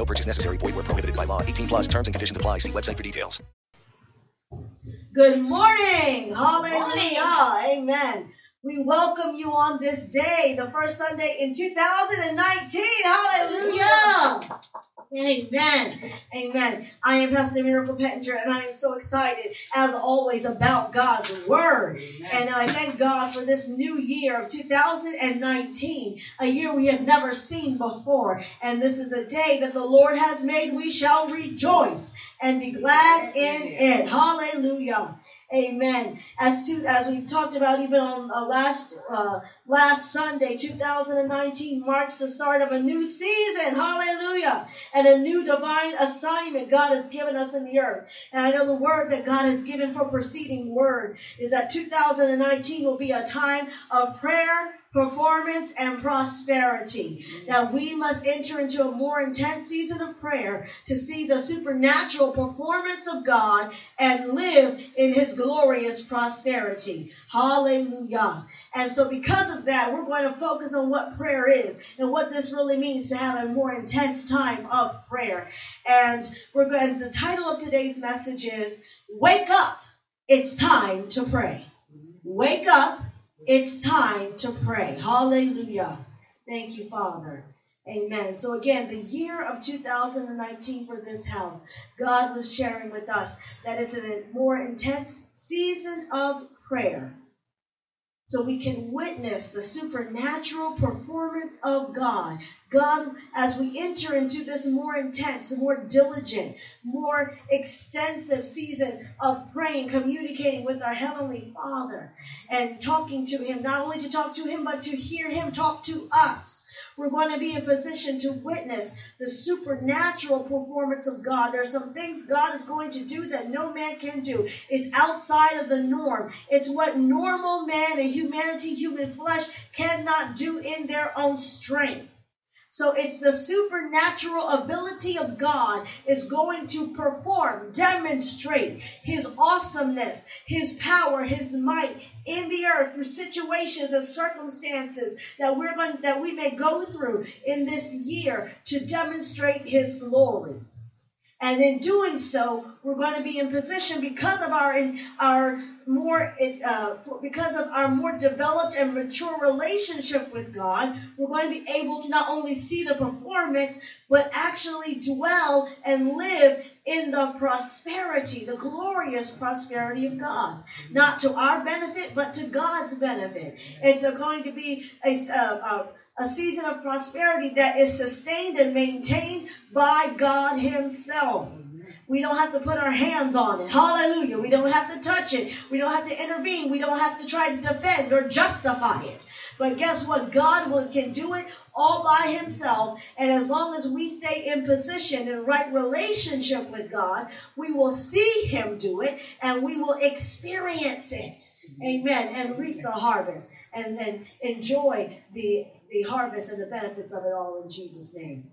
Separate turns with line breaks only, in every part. No purchase necessary. Void where prohibited by law. 18 plus terms and conditions apply. See website for details.
Good morning. Hallelujah. Amen. We welcome you on this day, the first Sunday in 2019. Hallelujah. Amen. Amen. I am Pastor Miracle Pettinger, and I am so excited, as always, about God's Word. Amen. And I thank God for this new year of 2019, a year we have never seen before. And this is a day that the Lord has made. We shall rejoice and be glad in it. Hallelujah. Amen. As to, as we've talked about even on uh, last uh, last Sunday, 2019 marks the start of a new season. Hallelujah! And a new divine assignment God has given us in the earth. And I know the word that God has given for preceding word is that 2019 will be a time of prayer performance and prosperity. That we must enter into a more intense season of prayer to see the supernatural performance of God and live in his glorious prosperity. Hallelujah. And so because of that, we're going to focus on what prayer is and what this really means to have a more intense time of prayer. And we're going the title of today's message is Wake Up. It's time to pray. Wake up it's time to pray. Hallelujah. Thank you, Father. Amen. So again, the year of 2019 for this house, God was sharing with us that it's a more intense season of prayer so we can witness the supernatural performance of God. God, as we enter into this more intense, more diligent, more extensive season of praying, communicating with our Heavenly Father, and talking to Him, not only to talk to Him, but to hear Him talk to us. We're going to be in position to witness the supernatural performance of God. There are some things God is going to do that no man can do. It's outside of the norm. It's what normal man and humanity, human flesh cannot do in their own strength. So it's the supernatural ability of God is going to perform, demonstrate his awesomeness, his power, his might in the earth through situations and circumstances that we're going that we may go through in this year to demonstrate his glory. And in doing so, we're going to be in position because of our our more uh, because of our more developed and mature relationship with God, we're going to be able to not only see the performance but actually dwell and live in the prosperity, the glorious prosperity of God, not to our benefit but to God's benefit. It's going to be a, uh, a, a season of prosperity that is sustained and maintained by God Himself. We don't have to put our hands on it. Hallelujah. We don't have to touch it. We don't have to intervene. We don't have to try to defend or justify it. But guess what? God will, can do it all by himself. And as long as we stay in position and right relationship with God, we will see him do it and we will experience it. Amen. And reap the harvest and, and enjoy the, the harvest and the benefits of it all in Jesus' name.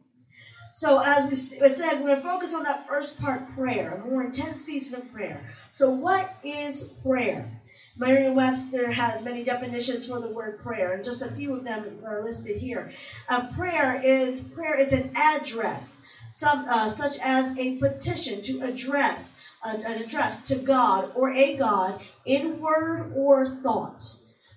So as we said, we're going to focus on that first part, prayer, a more intense season of prayer. So what is prayer? Merriam-Webster has many definitions for the word prayer, and just a few of them are listed here. A prayer is prayer is an address, some, uh, such as a petition to address an address to God or a God in word or thought.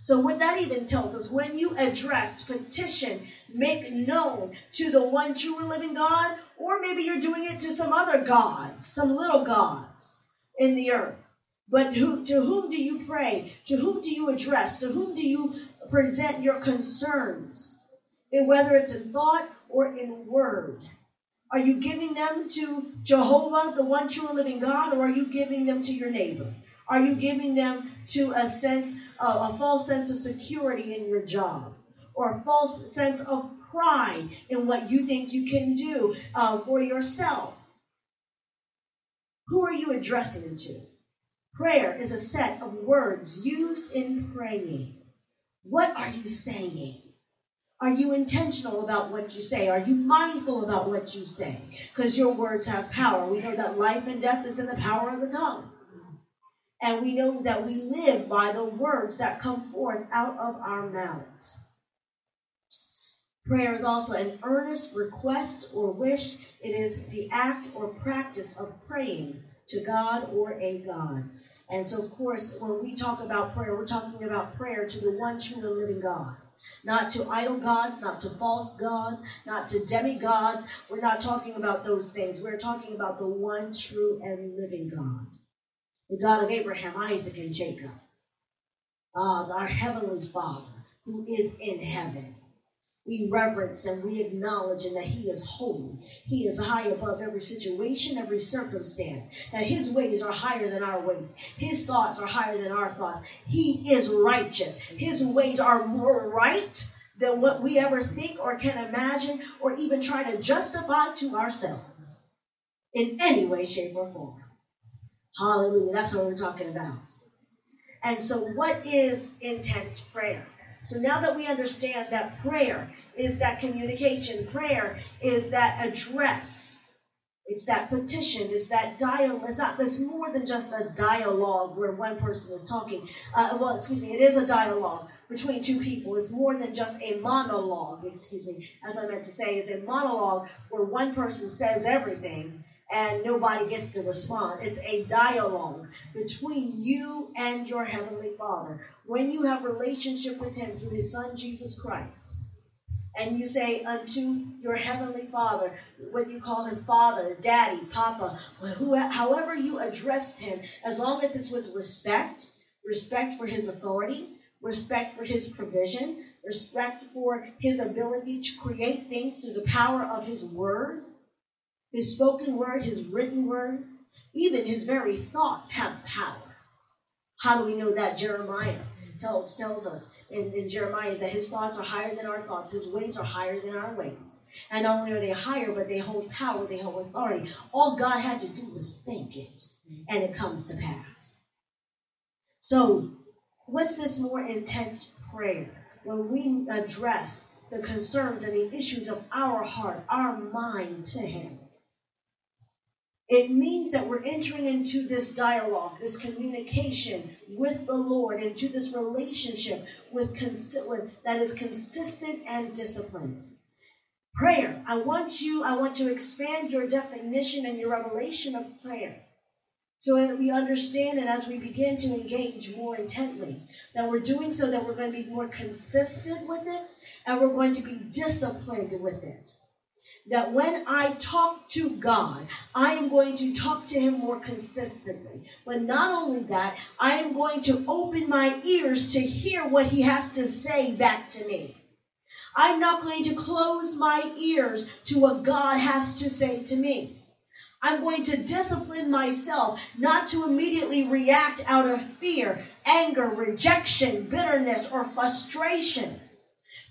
So, what that even tells us when you address, petition, make known to the one true living God, or maybe you're doing it to some other gods, some little gods in the earth. But who, to whom do you pray? To whom do you address? To whom do you present your concerns? And whether it's in thought or in word. Are you giving them to Jehovah, the one true living God, or are you giving them to your neighbor? Are you giving them to a sense, uh, a false sense of security in your job or a false sense of pride in what you think you can do uh, for yourself? Who are you addressing it to? Prayer is a set of words used in praying. What are you saying? Are you intentional about what you say? Are you mindful about what you say? Because your words have power. We know that life and death is in the power of the tongue. And we know that we live by the words that come forth out of our mouths. Prayer is also an earnest request or wish. It is the act or practice of praying to God or a God. And so, of course, when we talk about prayer, we're talking about prayer to the one true and living God. Not to idol gods, not to false gods, not to demigods. We're not talking about those things. We're talking about the one true and living God the God of Abraham, Isaac, and Jacob, uh, our Heavenly Father who is in heaven. We reverence and we acknowledge and that He is holy. He is high above every situation, every circumstance. That His ways are higher than our ways. His thoughts are higher than our thoughts. He is righteous. His ways are more right than what we ever think or can imagine or even try to justify to ourselves in any way, shape, or form. Hallelujah. That's what we're talking about. And so, what is intense prayer? So, now that we understand that prayer is that communication, prayer is that address, it's that petition, it's that dialogue. It's, it's more than just a dialogue where one person is talking. Uh, well, excuse me, it is a dialogue between two people. is more than just a monologue, excuse me, as I meant to say. is a monologue where one person says everything and nobody gets to respond. It's a dialogue between you and your Heavenly Father. When you have relationship with Him through His Son, Jesus Christ, and you say unto your heavenly father, whether you call him father, daddy, papa, who, however you address him, as long as it's with respect, respect for his authority, respect for his provision, respect for his ability to create things through the power of his word, his spoken word, his written word, even his very thoughts have power. How do we know that? Jeremiah tells, tells us in, in Jeremiah that his thoughts are higher than our thoughts, his ways are higher than our ways. And not only are they higher, but they hold power, they hold authority. All God had to do was think it, and it comes to pass. So what's this more intense prayer when we address the concerns and the issues of our heart, our mind to Him? It means that we're entering into this dialogue, this communication with the Lord, into this relationship with, with that is consistent and disciplined. Prayer. I want you. I want to expand your definition and your revelation of prayer so that we understand it as we begin to engage more intently. That we're doing so that we're going to be more consistent with it and we're going to be disciplined with it. That when I talk to God, I am going to talk to Him more consistently. But not only that, I am going to open my ears to hear what He has to say back to me. I'm not going to close my ears to what God has to say to me. I'm going to discipline myself not to immediately react out of fear, anger, rejection, bitterness, or frustration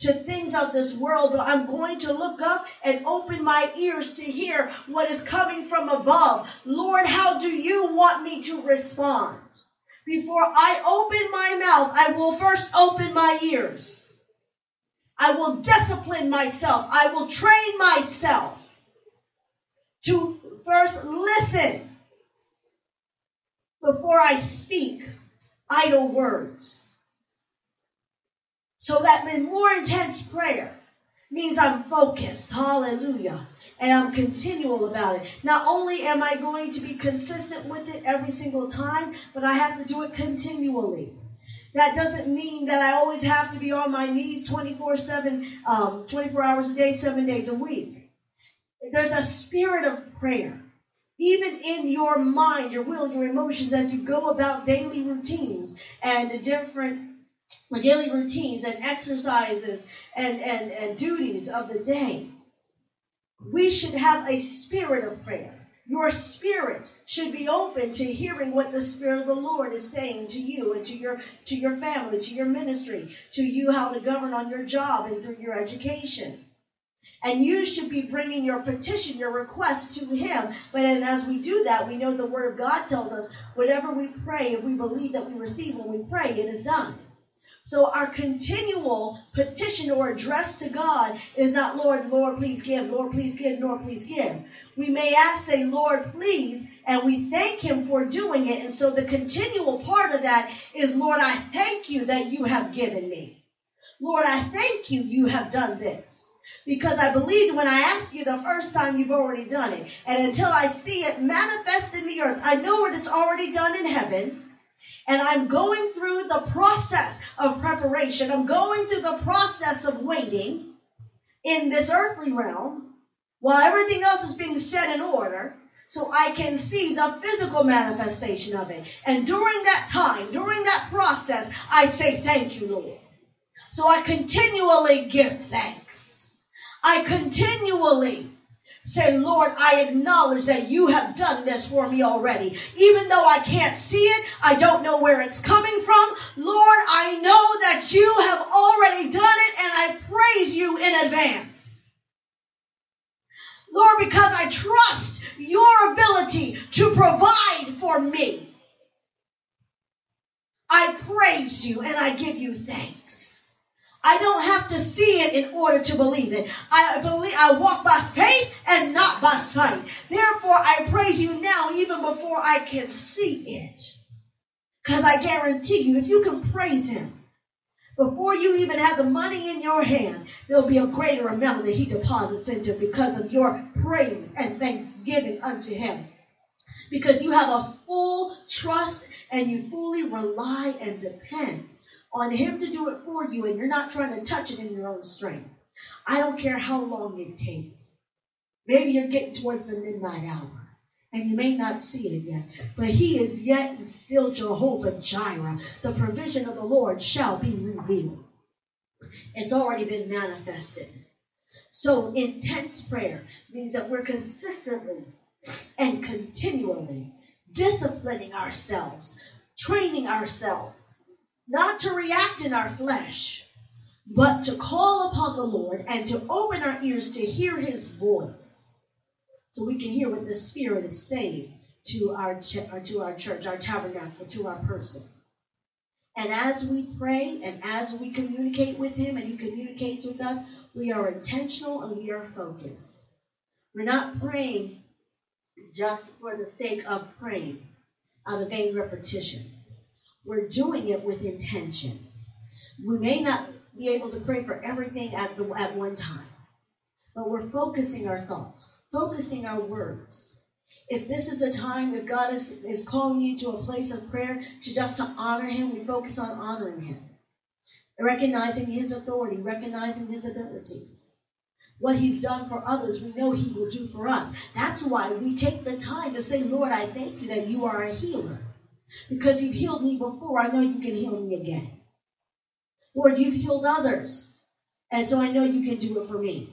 to things of this world, but I'm going to look up and open my ears to hear what is coming from above. Lord, how do you want me to respond? Before I open my mouth, I will first open my ears. I will discipline myself. I will train myself first listen before I speak idle words. So that in more intense prayer means I'm focused. Hallelujah. And I'm continual about it. Not only am I going to be consistent with it every single time, but I have to do it continually. That doesn't mean that I always have to be on my knees 24 7, um, 24 hours a day, seven days a week. There's a spirit of prayer. Even in your mind, your will, your emotions, as you go about daily routines and different daily routines and exercises and, and, and duties of the day, we should have a spirit of prayer. Your spirit should be open to hearing what the Spirit of the Lord is saying to you and to your to your family, to your ministry, to you how to govern on your job and through your education. And you should be bringing your petition, your request to Him. But and as we do that, we know the Word of God tells us whatever we pray, if we believe that we receive when we pray, it is done. So our continual petition or address to God is not, Lord, Lord, please give, Lord, please give, Lord, please give. We may ask, say, Lord, please, and we thank Him for doing it. And so the continual part of that is, Lord, I thank you that you have given me. Lord, I thank you you have done this. Because I believe when I asked you the first time, you've already done it. And until I see it manifest in the earth, I know what it's already done in heaven. And I'm going through the process of preparation. I'm going through the process of waiting in this earthly realm while everything else is being set in order so I can see the physical manifestation of it. And during that time, during that process, I say, Thank you, Lord. So I continually give thanks. I continually Say, Lord, I acknowledge that you have done this for me already. Even though I can't see it, I don't know where it's coming from. Lord, I know that you have already done it and I praise you in advance. Lord, because I trust your ability to provide for me. I praise you and I give you thanks. I don't have to see it in order to believe it. I believe I walk by faith and not by sight. Therefore, I praise you now even before I can see it. Cuz I guarantee you if you can praise him before you even have the money in your hand, there'll be a greater amount that he deposits into because of your praise and thanksgiving unto him. Because you have a full trust and you fully rely and depend on Him to do it for you, and you're not trying to touch it in your own strength. I don't care how long it takes. Maybe you're getting towards the midnight hour and you may not see it yet, but He is yet and still Jehovah Jireh. The provision of the Lord shall be revealed. It's already been manifested. So, intense prayer means that we're consistently and continually disciplining ourselves, training ourselves not to react in our flesh, but to call upon the Lord and to open our ears to hear his voice so we can hear what the Spirit is saying to our, ch- uh, to our church, our tabernacle, to our person. And as we pray and as we communicate with him and he communicates with us, we are intentional and we are focused. We're not praying just for the sake of praying out of vain repetition we're doing it with intention. We may not be able to pray for everything at, the, at one time, but we're focusing our thoughts, focusing our words. If this is the time, if God is, is calling you to a place of prayer, to just to honor Him, we focus on honoring Him, recognizing His authority, recognizing His abilities. What He's done for others, we know He will do for us. That's why we take the time to say, Lord, I thank you that you are a healer. Because you've healed me before, I know you can heal me again. Lord, you've healed others, and so I know you can do it for me.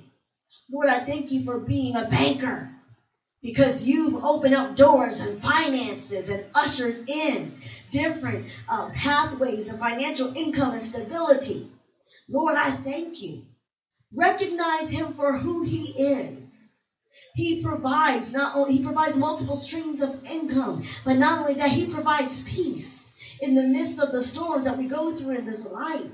Lord, I thank you for being a banker because you've opened up doors and finances and ushered in different uh, pathways of financial income and stability. Lord, I thank you. Recognize him for who he is he provides not only he provides multiple streams of income, but not only that, he provides peace in the midst of the storms that we go through in this life.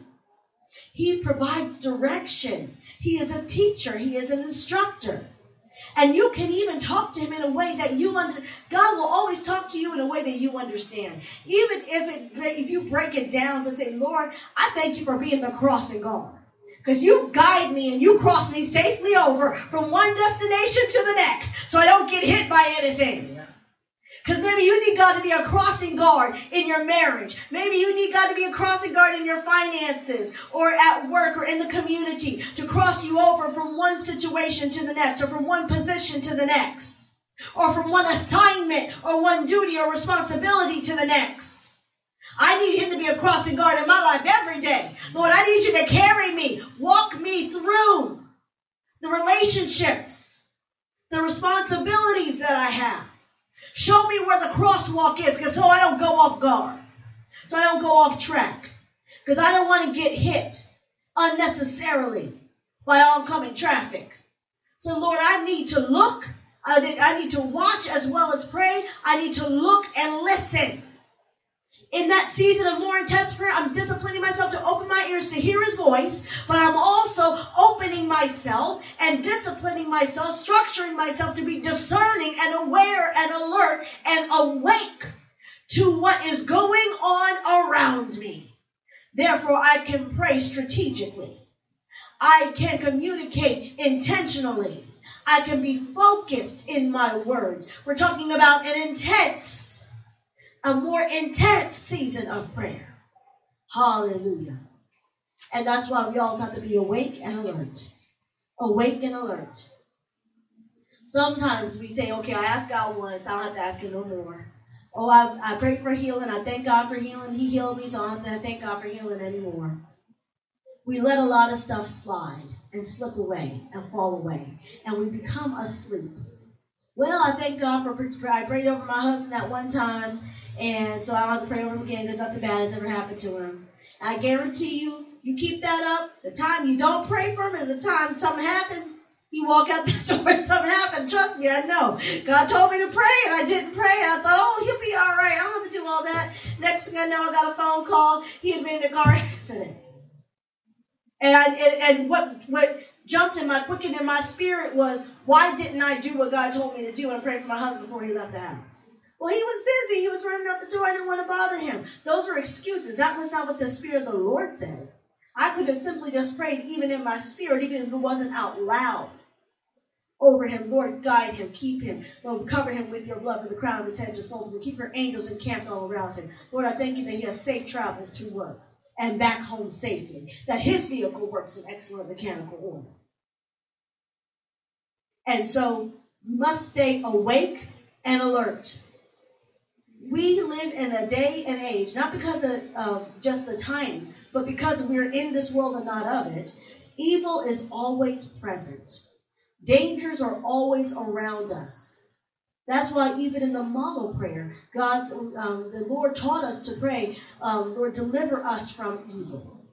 He provides direction. He is a teacher, he is an instructor. And you can even talk to him in a way that you under God will always talk to you in a way that you understand. Even if it if you break it down to say, Lord, I thank you for being the crossing guard because you guide me and you cross me safely over from one destination to the next so I don't get hit by anything. Because maybe you need God to be a crossing guard in your marriage. Maybe you need God to be a crossing guard in your finances or at work or in the community to cross you over from one situation to the next or from one position to the next or from one assignment or one duty or responsibility to the next. I need him to be a crossing guard in my life every day. Lord, I need you to carry me, walk me through the relationships, the responsibilities that I have. Show me where the crosswalk is because so I don't go off guard. So I don't go off track. Because I don't want to get hit unnecessarily by oncoming traffic. So Lord, I need to look. I need to watch as well as pray. I need to look and listen in that season of more intense prayer, I'm disciplining myself to open my ears to hear his voice, but I'm also opening myself and disciplining myself, structuring myself to be discerning and aware and alert and awake to what is going on around me. Therefore, I can pray strategically. I can communicate intentionally. I can be focused in my words. We're talking about an intense a more intense season of prayer. Hallelujah. And that's why we always have to be awake and alert. Awake and alert. Sometimes we say, okay, I asked God once, I don't have to ask Him no more. Oh, I, I prayed for healing, I thank God for healing, He healed me, so I don't have to thank God for healing anymore. We let a lot of stuff slide and slip away and fall away, and we become asleep well, I thank God for I prayed over my husband that one time, and so I don't have to pray over him again because nothing bad has ever happened to him. I guarantee you, you keep that up. The time you don't pray for him is the time something happened. You walk out the door, something happened. Trust me, I know. God told me to pray, and I didn't pray. And I thought, oh, he'll be all right. I don't have to do all that. Next thing I know, I got a phone call. He had been in a car accident. And I and, and what what jumped in my quickened in my spirit was, why didn't I do what God told me to do? i pray for my husband before he left the house. Well, he was busy. He was running out the door. I didn't want to bother him. Those were excuses. That was not what the Spirit of the Lord said. I could have simply just prayed, even in my spirit, even if it wasn't out loud, over him. Lord, guide him, keep him. Lord, cover him with your blood for the crown of his head, Just souls, and keep your angels encamped all around him. Lord, I thank you that he has safe travels to work and back home safely, that his vehicle works in excellent mechanical order. And so you must stay awake and alert. We live in a day and age, not because of, of just the time, but because we're in this world and not of it. Evil is always present. Dangers are always around us. That's why even in the model prayer, God's um, the Lord taught us to pray, um, Lord, deliver us from evil.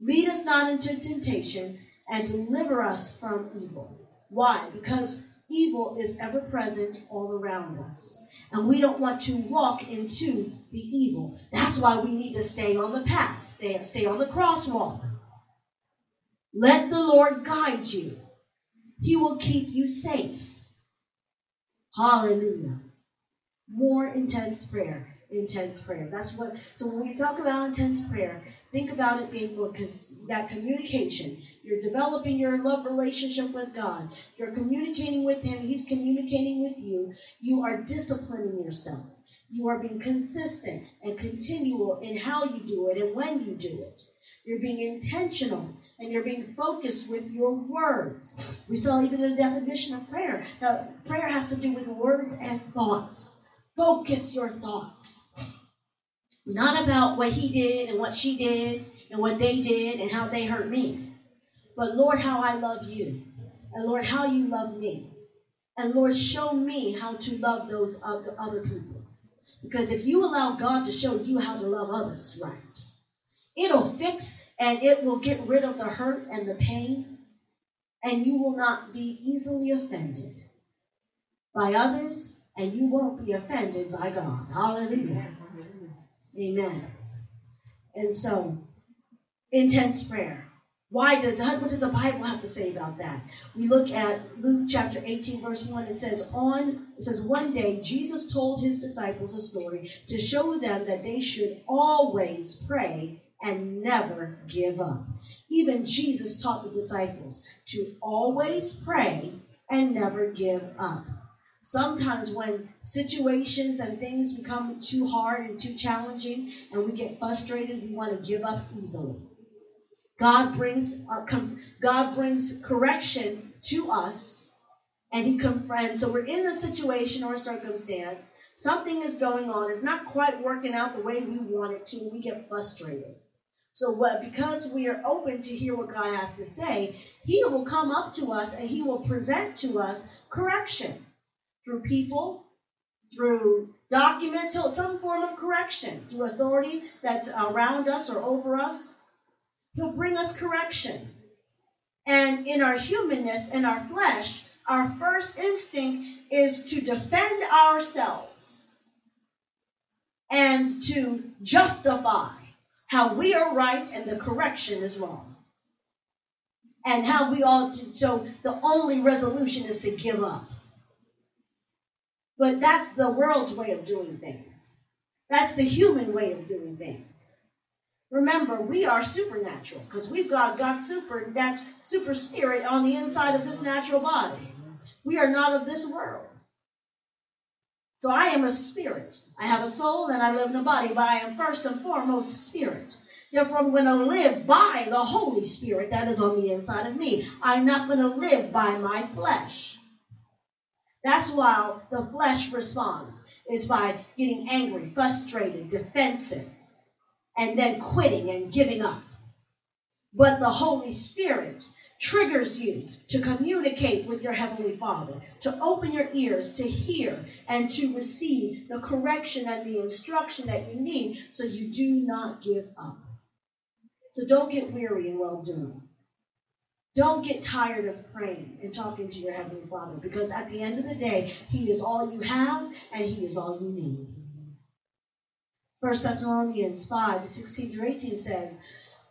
Lead us not into temptation and deliver us from evil. Why? Because evil is ever present all around us. And we don't want to walk into the evil. That's why we need to stay on the path, stay on the crosswalk. Let the Lord guide you, He will keep you safe. Hallelujah. More intense prayer. Intense prayer. That's what. So when we talk about intense prayer, think about it being more that communication. You're developing your love relationship with God. You're communicating with Him. He's communicating with you. You are disciplining yourself. You are being consistent and continual in how you do it and when you do it. You're being intentional and you're being focused with your words. We saw even the definition of prayer. Now, prayer has to do with words and thoughts. Focus your thoughts. Not about what he did and what she did and what they did and how they hurt me. But Lord, how I love you. And Lord, how you love me. And Lord, show me how to love those other people. Because if you allow God to show you how to love others right, it'll fix and it will get rid of the hurt and the pain, and you will not be easily offended by others, and you won't be offended by God. Hallelujah. Amen. And so, intense prayer. Why does what does the Bible have to say about that? We look at Luke chapter 18, verse 1. It says, On it says, one day Jesus told his disciples a story to show them that they should always pray and never give up. Even Jesus taught the disciples to always pray and never give up. Sometimes when situations and things become too hard and too challenging and we get frustrated, we want to give up easily. God brings, uh, com- God brings correction to us and he confronts. So we're in a situation or a circumstance. Something is going on. It's not quite working out the way we want it to. We get frustrated. So what, because we are open to hear what God has to say, he will come up to us and he will present to us correction through people, through documents, some form of correction, through authority that's around us or over us. He'll bring us correction. And in our humanness and our flesh, our first instinct is to defend ourselves and to justify how we are right and the correction is wrong. And how we ought to, so the only resolution is to give up. But that's the world's way of doing things. That's the human way of doing things. Remember, we are supernatural because we've got God's super, super spirit on the inside of this natural body. We are not of this world. So I am a spirit. I have a soul and I live in a body, but I am first and foremost spirit. Therefore, I'm going to live by the Holy Spirit that is on the inside of me. I'm not going to live by my flesh. That's why the flesh responds is by getting angry, frustrated, defensive and then quitting and giving up. But the Holy Spirit triggers you to communicate with your Heavenly Father, to open your ears, to hear, and to receive the correction and the instruction that you need so you do not give up. So don't get weary in well doing. Don't get tired of praying and talking to your Heavenly Father because at the end of the day, He is all you have and He is all you need. 1 Thessalonians 5, 16 through 18 says,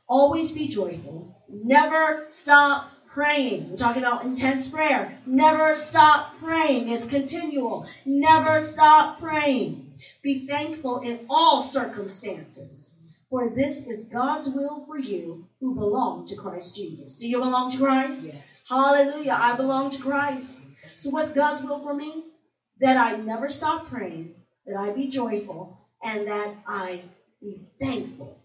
Always be joyful. Never stop praying. We're talking about intense prayer. Never stop praying. It's continual. Never stop praying. Be thankful in all circumstances, for this is God's will for you who belong to Christ Jesus. Do you belong to Christ? Yes. Hallelujah. I belong to Christ. So, what's God's will for me? That I never stop praying, that I be joyful, and that I be thankful.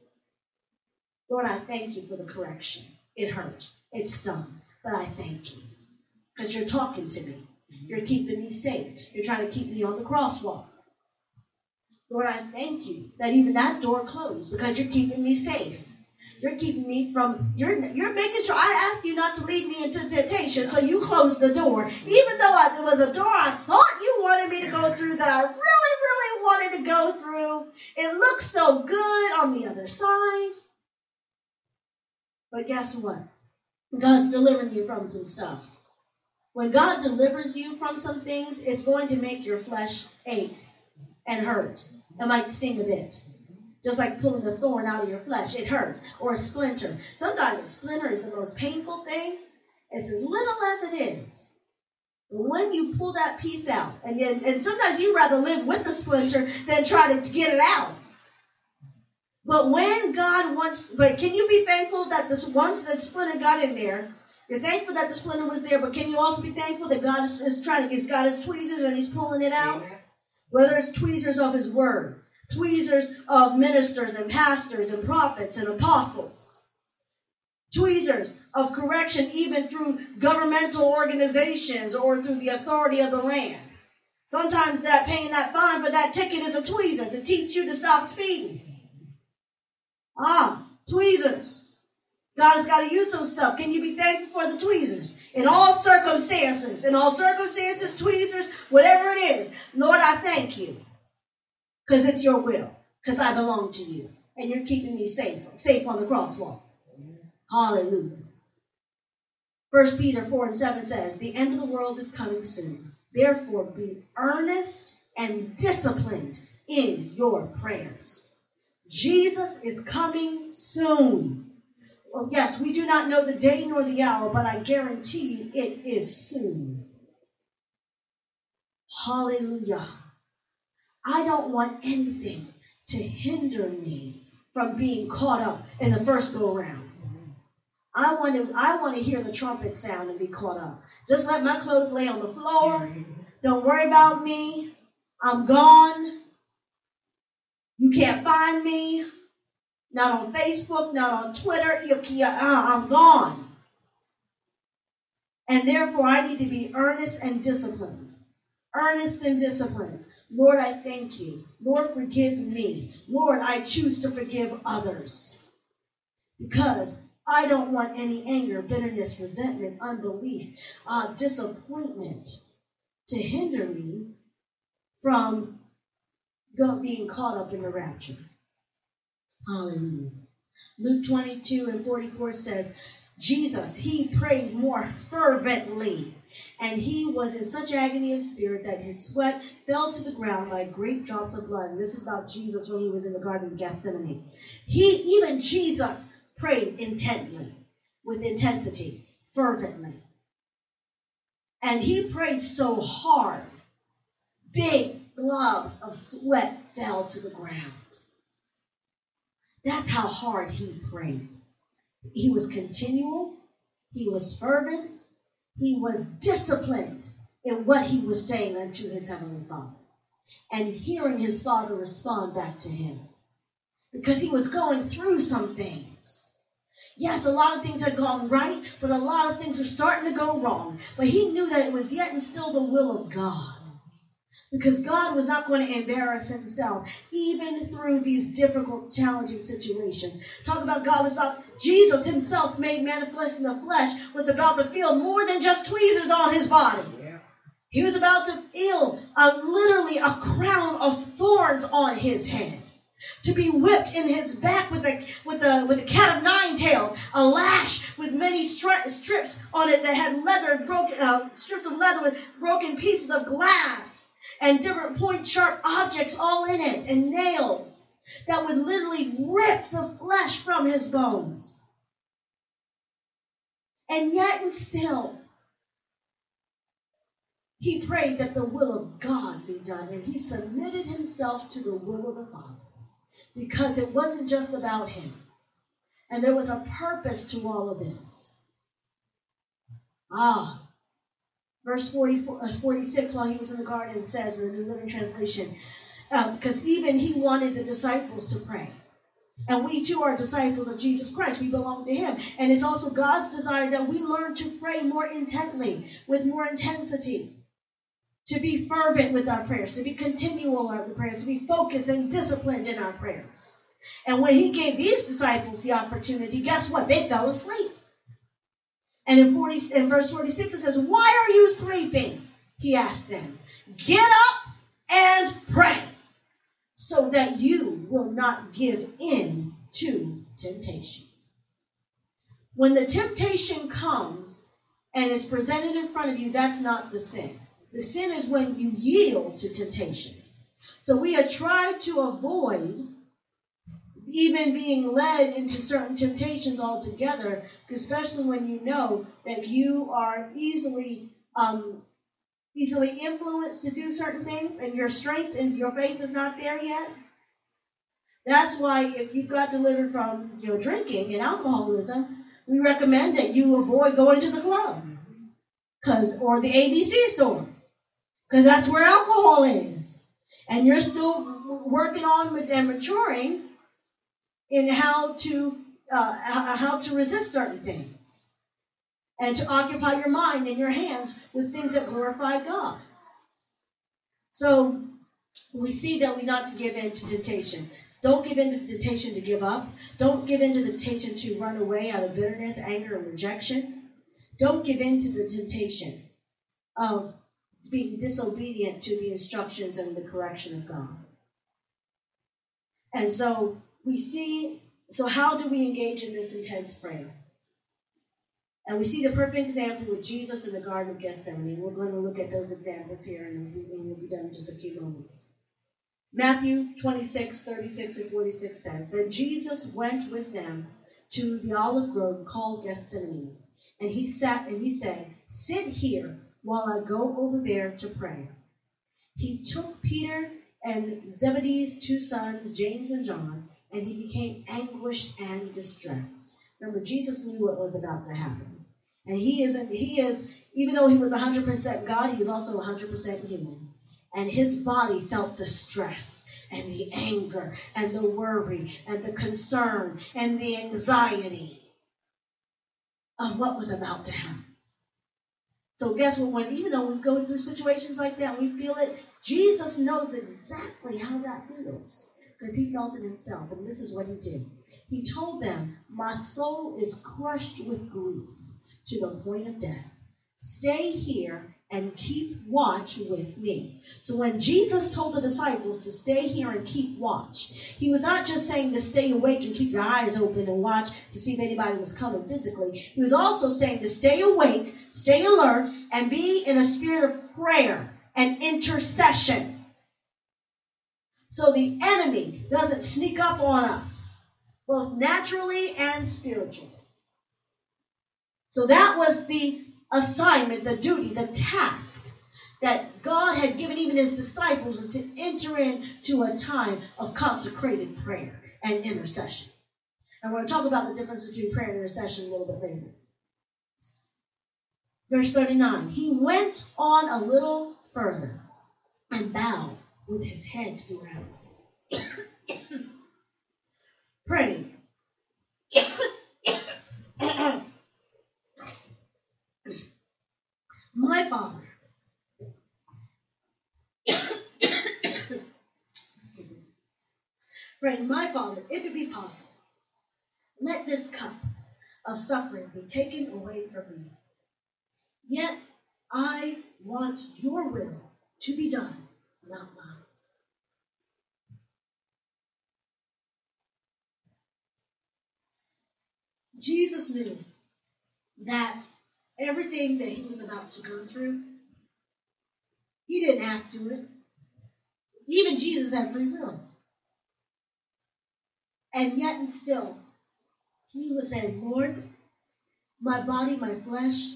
Lord, I thank you for the correction. It hurt, it stung, but I thank you because you're talking to me. You're keeping me safe. You're trying to keep me on the crosswalk. Lord, I thank you that even that door closed because you're keeping me safe. You're keeping me from you're you're making sure I asked you not to lead me into temptation, so you closed the door. Even though I, there was a door I thought wanted me to go through that I really, really wanted to go through. It looks so good on the other side. But guess what? God's delivering you from some stuff. When God delivers you from some things, it's going to make your flesh ache and hurt. It might sting a bit. Just like pulling a thorn out of your flesh, it hurts. Or a splinter. Sometimes a splinter is the most painful thing. It's as little as it is, when you pull that piece out, and, and, and sometimes you rather live with the splinter than try to get it out. But when God wants, but can you be thankful that this once that splinter got in there? You're thankful that the splinter was there, but can you also be thankful that God is, is trying to, he's got his tweezers and he's pulling it out? Whether it's tweezers of his word, tweezers of ministers and pastors and prophets and apostles tweezers of correction, even through governmental organizations or through the authority of the land. Sometimes that paying that fine for that ticket is a tweezer to teach you to stop speeding. Ah, tweezers. God's got to use some stuff. Can you be thankful for the tweezers? In all circumstances, in all circumstances, tweezers, whatever it is, Lord, I thank you because it's your will, because I belong to you, and you're keeping me safe, safe on the crosswalk. Hallelujah. 1 Peter 4 and 7 says, The end of the world is coming soon. Therefore, be earnest and disciplined in your prayers. Jesus is coming soon. Well, yes, we do not know the day nor the hour, but I guarantee you it is soon. Hallelujah. I don't want anything to hinder me from being caught up in the first go round. I want to I want to hear the trumpet sound and be caught up. Just let my clothes lay on the floor. Don't worry about me. I'm gone. You can't find me. Not on Facebook, not on Twitter. You, uh, I'm gone. And therefore, I need to be earnest and disciplined. Earnest and disciplined. Lord, I thank you. Lord, forgive me. Lord, I choose to forgive others. Because I don't want any anger, bitterness, resentment, unbelief, uh, disappointment to hinder me from being caught up in the rapture. Hallelujah. Luke 22 and 44 says, Jesus, he prayed more fervently, and he was in such agony of spirit that his sweat fell to the ground like great drops of blood. And this is about Jesus when he was in the Garden of Gethsemane. He, even Jesus, prayed intently, with intensity, fervently. And he prayed so hard, big globs of sweat fell to the ground. That's how hard he prayed. He was continual, he was fervent, he was disciplined in what he was saying unto his heavenly Father and hearing his Father respond back to him because he was going through some things. Yes, a lot of things had gone right, but a lot of things were starting to go wrong. But he knew that it was yet and still the will of God. Because God was not going to embarrass himself, even through these difficult, challenging situations. Talk about God was about Jesus himself made manifest in the flesh, was about to feel more than just tweezers on his body. He was about to feel a, literally a crown of thorns on his head to be whipped in his back with a with a with a cat of nine tails, a lash with many stri- strips on it that had leather broken uh, strips of leather with broken pieces of glass and different point sharp objects all in it and nails that would literally rip the flesh from his bones. And yet and still he prayed that the will of God be done and he submitted himself to the will of the Father because it wasn't just about him. And there was a purpose to all of this. Ah, verse 44, uh, 46, while he was in the garden, says in the New Living Translation, because um, even he wanted the disciples to pray. And we too are disciples of Jesus Christ. We belong to him. And it's also God's desire that we learn to pray more intently, with more intensity to be fervent with our prayers, to be continual with the prayers, to be focused and disciplined in our prayers. And when he gave these disciples the opportunity, guess what? They fell asleep. And in, 40, in verse 46, it says, Why are you sleeping? He asked them, Get up and pray so that you will not give in to temptation. When the temptation comes and is presented in front of you, that's not the sin. The sin is when you yield to temptation. So we are trying to avoid even being led into certain temptations altogether, especially when you know that you are easily um, easily influenced to do certain things, and your strength and your faith is not there yet. That's why if you got delivered from your know, drinking and alcoholism, we recommend that you avoid going to the club, cause or the ABC store, because that's where alcohol is. And you're still working on and maturing in how to uh, how to resist certain things and to occupy your mind and your hands with things that glorify God. So we see that we not to give in to temptation. Don't give in to the temptation to give up. Don't give in to the temptation to run away out of bitterness, anger, and rejection. Don't give in to the temptation of being disobedient to the instructions and the correction of God. And so we see, so how do we engage in this intense prayer? And we see the perfect example with Jesus in the Garden of Gethsemane. We're going to look at those examples here and we'll be done in just a few moments. Matthew 26, 36 and 46 says, Then Jesus went with them to the olive grove called Gethsemane. And he sat and he said, Sit here while I go over there to pray. He took Peter and Zebedee's two sons, James and John, and he became anguished and distressed. Remember, Jesus knew what was about to happen. And he is, he is even though he was 100% God, he was also 100% human. And his body felt the stress and the anger and the worry and the concern and the anxiety of what was about to happen. So guess what? When even though we go through situations like that, we feel it. Jesus knows exactly how that feels because he felt it himself, and this is what he did. He told them, "My soul is crushed with grief to the point of death. Stay here and keep watch with me. So when Jesus told the disciples to stay here and keep watch, he was not just saying to stay awake and keep your eyes open and watch to see if anybody was coming physically. He was also saying to stay awake, stay alert, and be in a spirit of prayer and intercession. So the enemy doesn't sneak up on us, both naturally and spiritually. So that was the assignment, the duty, the task that God had given even his disciples is to enter into a time of consecrated prayer and intercession. And we're going to talk about the difference between prayer and intercession a little bit later. Verse 39 He went on a little further and bowed with his head to the ground. Praying my Father. Excuse me. my Father, if it be possible, let this cup of suffering be taken away from me. Yet I want your will to be done, not mine. Jesus knew that everything that he was about to go through. He didn't have to do it. Even Jesus had free will. And yet and still, he was saying, Lord, my body, my flesh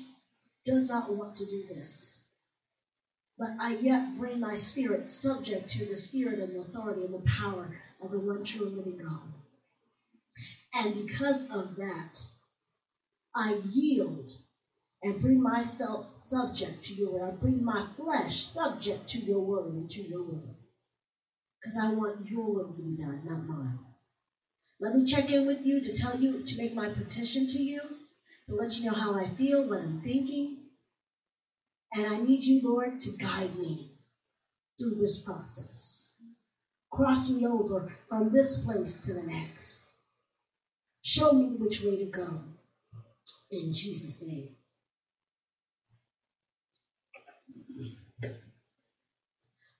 does not want to do this. But I yet bring my spirit subject to the spirit and the authority and the power of the one true and living God. And because of that, I yield and bring myself subject to your word. I bring my flesh subject to your word and to your will. Because I want your will to be done, not mine. Let me check in with you to tell you, to make my petition to you, to let you know how I feel, what I'm thinking. And I need you, Lord, to guide me through this process. Cross me over from this place to the next. Show me which way to go. In Jesus' name.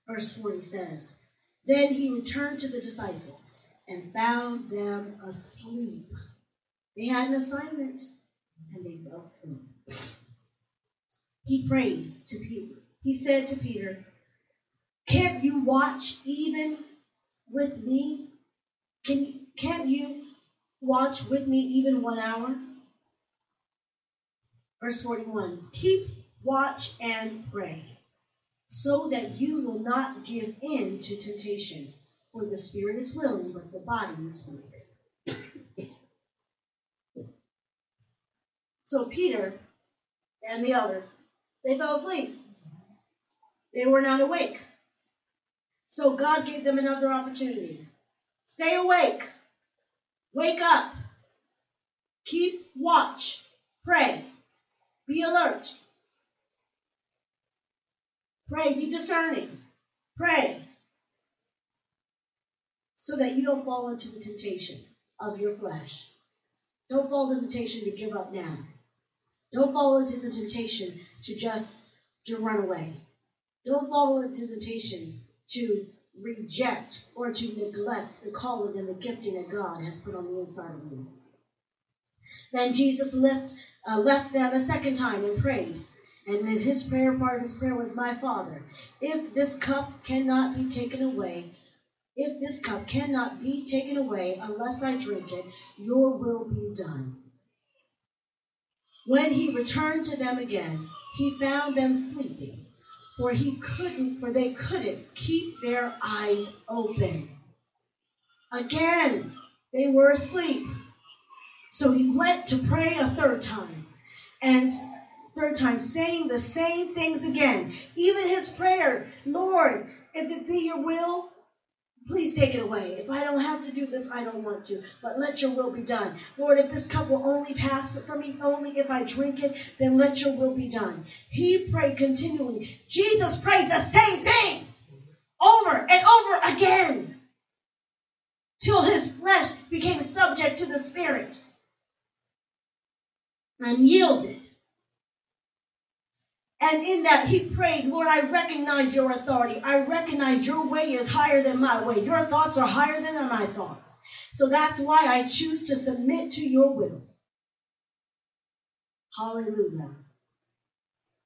verse 40 says, Then he returned to the disciples and found them asleep. They had an assignment and they fell asleep. He prayed to Peter. He said to Peter, Can't you watch even with me? Can can't you watch with me even one hour? Verse 41 Keep watch and pray so that you will not give in to temptation. For the spirit is willing, but the body is weak. so Peter and the others, they fell asleep. They were not awake. So God gave them another opportunity. Stay awake. Wake up. Keep watch. Pray. Be alert. Pray, be discerning. Pray so that you don't fall into the temptation of your flesh. Don't fall into the temptation to give up now. Don't fall into the temptation to just to run away. Don't fall into the temptation to reject or to neglect the calling and the gifting that God has put on the inside of you. Then Jesus left, uh, left them a second time and prayed, and in his prayer, part of his prayer was, My Father, if this cup cannot be taken away, if this cup cannot be taken away unless I drink it, your will be done. When he returned to them again, he found them sleeping, for he couldn't, for they couldn't keep their eyes open. Again, they were asleep. So he went to pray a third time. And third time, saying the same things again. Even his prayer, Lord, if it be your will, Please take it away. If I don't have to do this, I don't want to. But let your will be done. Lord, if this cup will only pass from me, only if I drink it, then let your will be done. He prayed continually. Jesus prayed the same thing over and over again till his flesh became subject to the Spirit and yielded. And in that, he prayed, Lord, I recognize your authority. I recognize your way is higher than my way. Your thoughts are higher than my thoughts. So that's why I choose to submit to your will. Hallelujah.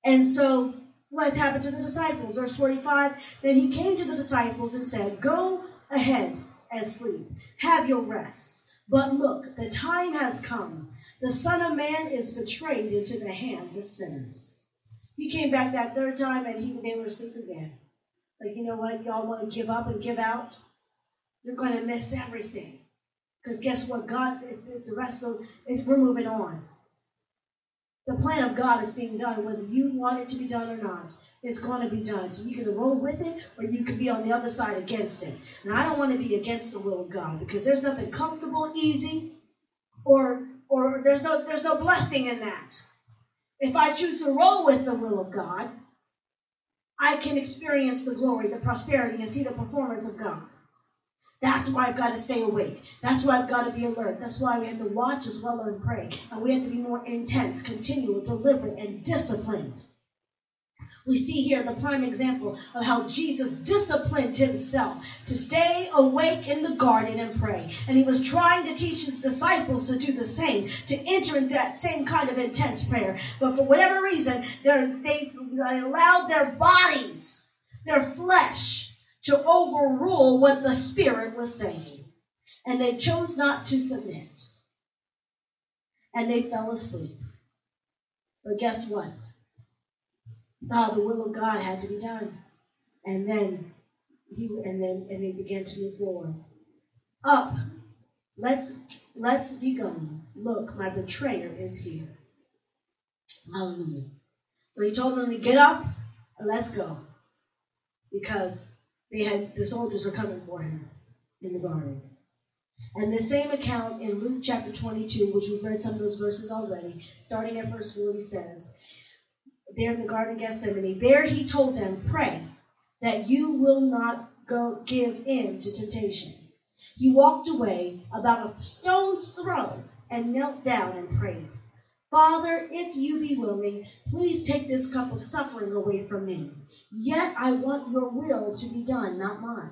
And so, what happened to the disciples? Verse 45 Then he came to the disciples and said, Go ahead and sleep, have your rest. But look, the time has come. The Son of Man is betrayed into the hands of sinners. He came back that third time and he, they were asleep again. Like, you know what? Y'all want to give up and give out? You're going to miss everything. Because guess what? God, the rest of it, we're moving on. The plan of God is being done, whether you want it to be done or not. It's going to be done. So you can roll with it or you can be on the other side against it. And I don't want to be against the will of God because there's nothing comfortable, easy, or or there's no there's no blessing in that. If I choose to roll with the will of God, I can experience the glory, the prosperity, and see the performance of God. That's why I've got to stay awake. That's why I've got to be alert. That's why we have to watch as well and pray. And we have to be more intense, continual, deliberate, and disciplined. We see here the prime example of how Jesus disciplined himself to stay awake in the garden and pray. And he was trying to teach his disciples to do the same, to enter in that same kind of intense prayer. But for whatever reason, they allowed their bodies, their flesh, to overrule what the Spirit was saying. And they chose not to submit. And they fell asleep. But guess what? Oh, the will of God had to be done. And then he and then and they began to move forward. Up. Let's let's be gone. Look, my betrayer is here. Hallelujah. So he told them to get up and let's go. Because they had the soldiers were coming for him in the garden. And the same account in Luke chapter 22, which we've read some of those verses already, starting at verse 40 says, there in the Garden of Gethsemane. There he told them, Pray that you will not go give in to temptation. He walked away about a stone's throw and knelt down and prayed. Father, if you be willing, please take this cup of suffering away from me. Yet I want your will to be done, not mine.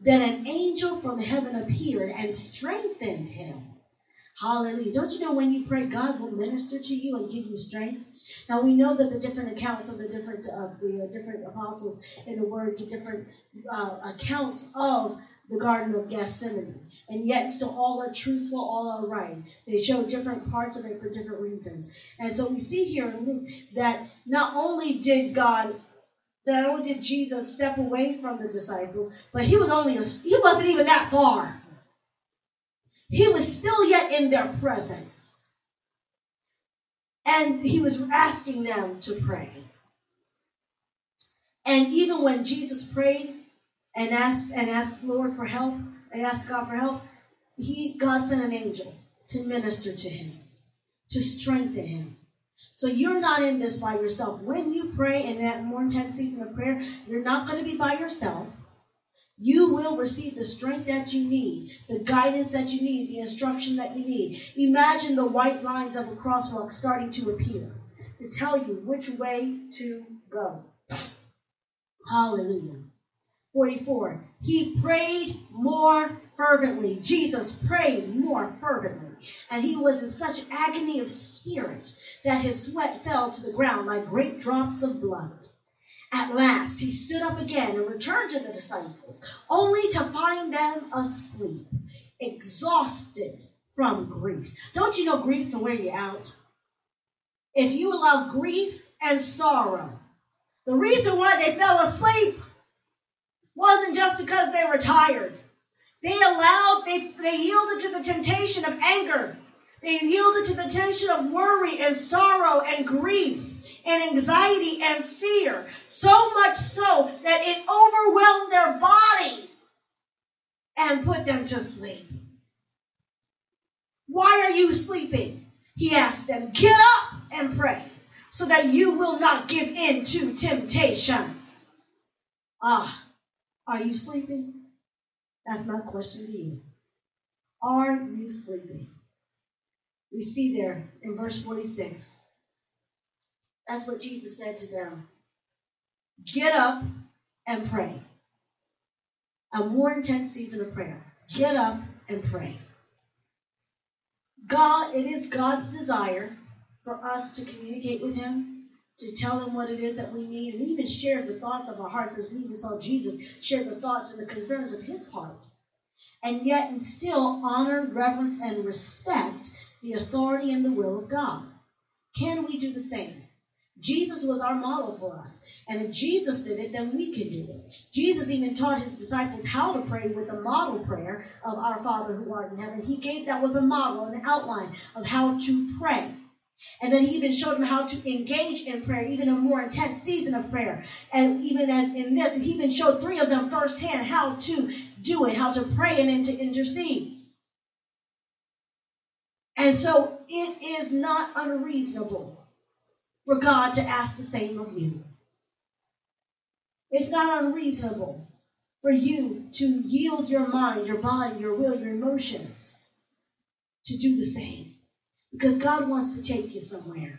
Then an angel from heaven appeared and strengthened him. Hallelujah. Don't you know when you pray, God will minister to you and give you strength? Now we know that the different accounts of the different of the different apostles in the Word give different uh, accounts of the Garden of Gethsemane, and yet still all are truthful, all are right. They show different parts of it for different reasons, and so we see here in Luke that not only did God not only did Jesus step away from the disciples, but he was only a, he wasn't even that far. He was still yet in their presence. And he was asking them to pray. And even when Jesus prayed and asked and asked Lord for help and asked God for help, he God sent an angel to minister to him, to strengthen him. So you're not in this by yourself. When you pray in that more intense season of prayer, you're not going to be by yourself you will receive the strength that you need, the guidance that you need, the instruction that you need. Imagine the white lines of a crosswalk starting to appear to tell you which way to go. Hallelujah. 44. He prayed more fervently. Jesus prayed more fervently. And he was in such agony of spirit that his sweat fell to the ground like great drops of blood. At last he stood up again and returned to the disciples, only to find them asleep, exhausted from grief. Don't you know grief can wear you out? If you allow grief and sorrow, the reason why they fell asleep wasn't just because they were tired. They allowed, they, they yielded to the temptation of anger they yielded to the tension of worry and sorrow and grief and anxiety and fear, so much so that it overwhelmed their body and put them to sleep. Why are you sleeping? He asked them, Get up and pray so that you will not give in to temptation. Ah, are you sleeping? That's my question to you. Are you sleeping? We see there in verse 46. That's what Jesus said to them. Get up and pray. A more intense season of prayer. Get up and pray. God, it is God's desire for us to communicate with Him, to tell Him what it is that we need, and even share the thoughts of our hearts as we even saw Jesus share the thoughts and the concerns of His heart. And yet, instill honor, reverence, and respect the authority and the will of God. Can we do the same? Jesus was our model for us. And if Jesus did it, then we can do it. Jesus even taught his disciples how to pray with the model prayer of Our Father who art in heaven. He gave that was a model, an outline of how to pray. And then he even showed them how to engage in prayer, even a more intense season of prayer. And even in this, he even showed three of them firsthand how to do it, how to pray and to intercede. And so it is not unreasonable for God to ask the same of you. It's not unreasonable for you to yield your mind, your body, your will, your emotions to do the same. Because God wants to take you somewhere.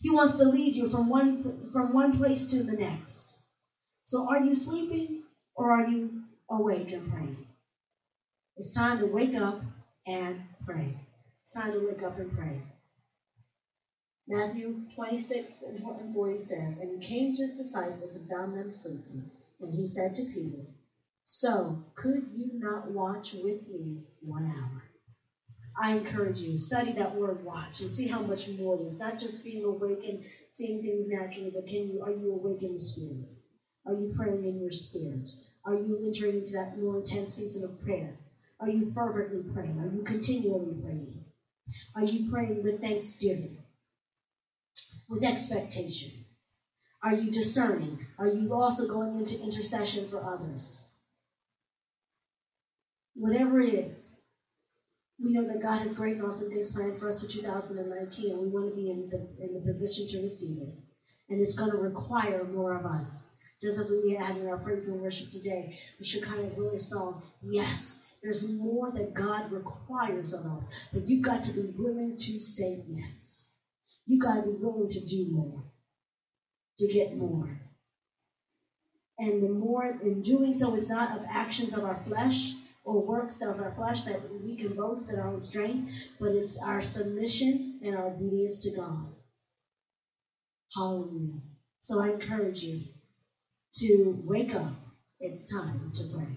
He wants to lead you from one from one place to the next. So are you sleeping or are you awake and praying? It's time to wake up and pray. It's time to wake up and pray. Matthew 26 and 40 says, And he came to his disciples and found them sleeping. And he said to Peter, So could you not watch with me one hour? I encourage you, study that word watch and see how much more it is. Not just being awake and seeing things naturally, but can you are you awake in the spirit? Are you praying in your spirit? Are you entering into that more intense season of prayer? Are you fervently praying? Are you continually praying? Are you praying with thanksgiving? With expectation? Are you discerning? Are you also going into intercession for others? Whatever it is, we know that God has great and awesome things planned for us for 2019, and we want to be in the, in the position to receive it. And it's going to require more of us. Just as we had in our praise and worship today, we should kind of really song, yes, there's more that God requires of us, but you've got to be willing to say yes. You've got to be willing to do more, to get more. And the more in doing so is not of actions of our flesh or works of our flesh that we can boast in our own strength, but it's our submission and our obedience to God. Hallelujah. So I encourage you to wake up. It's time to pray.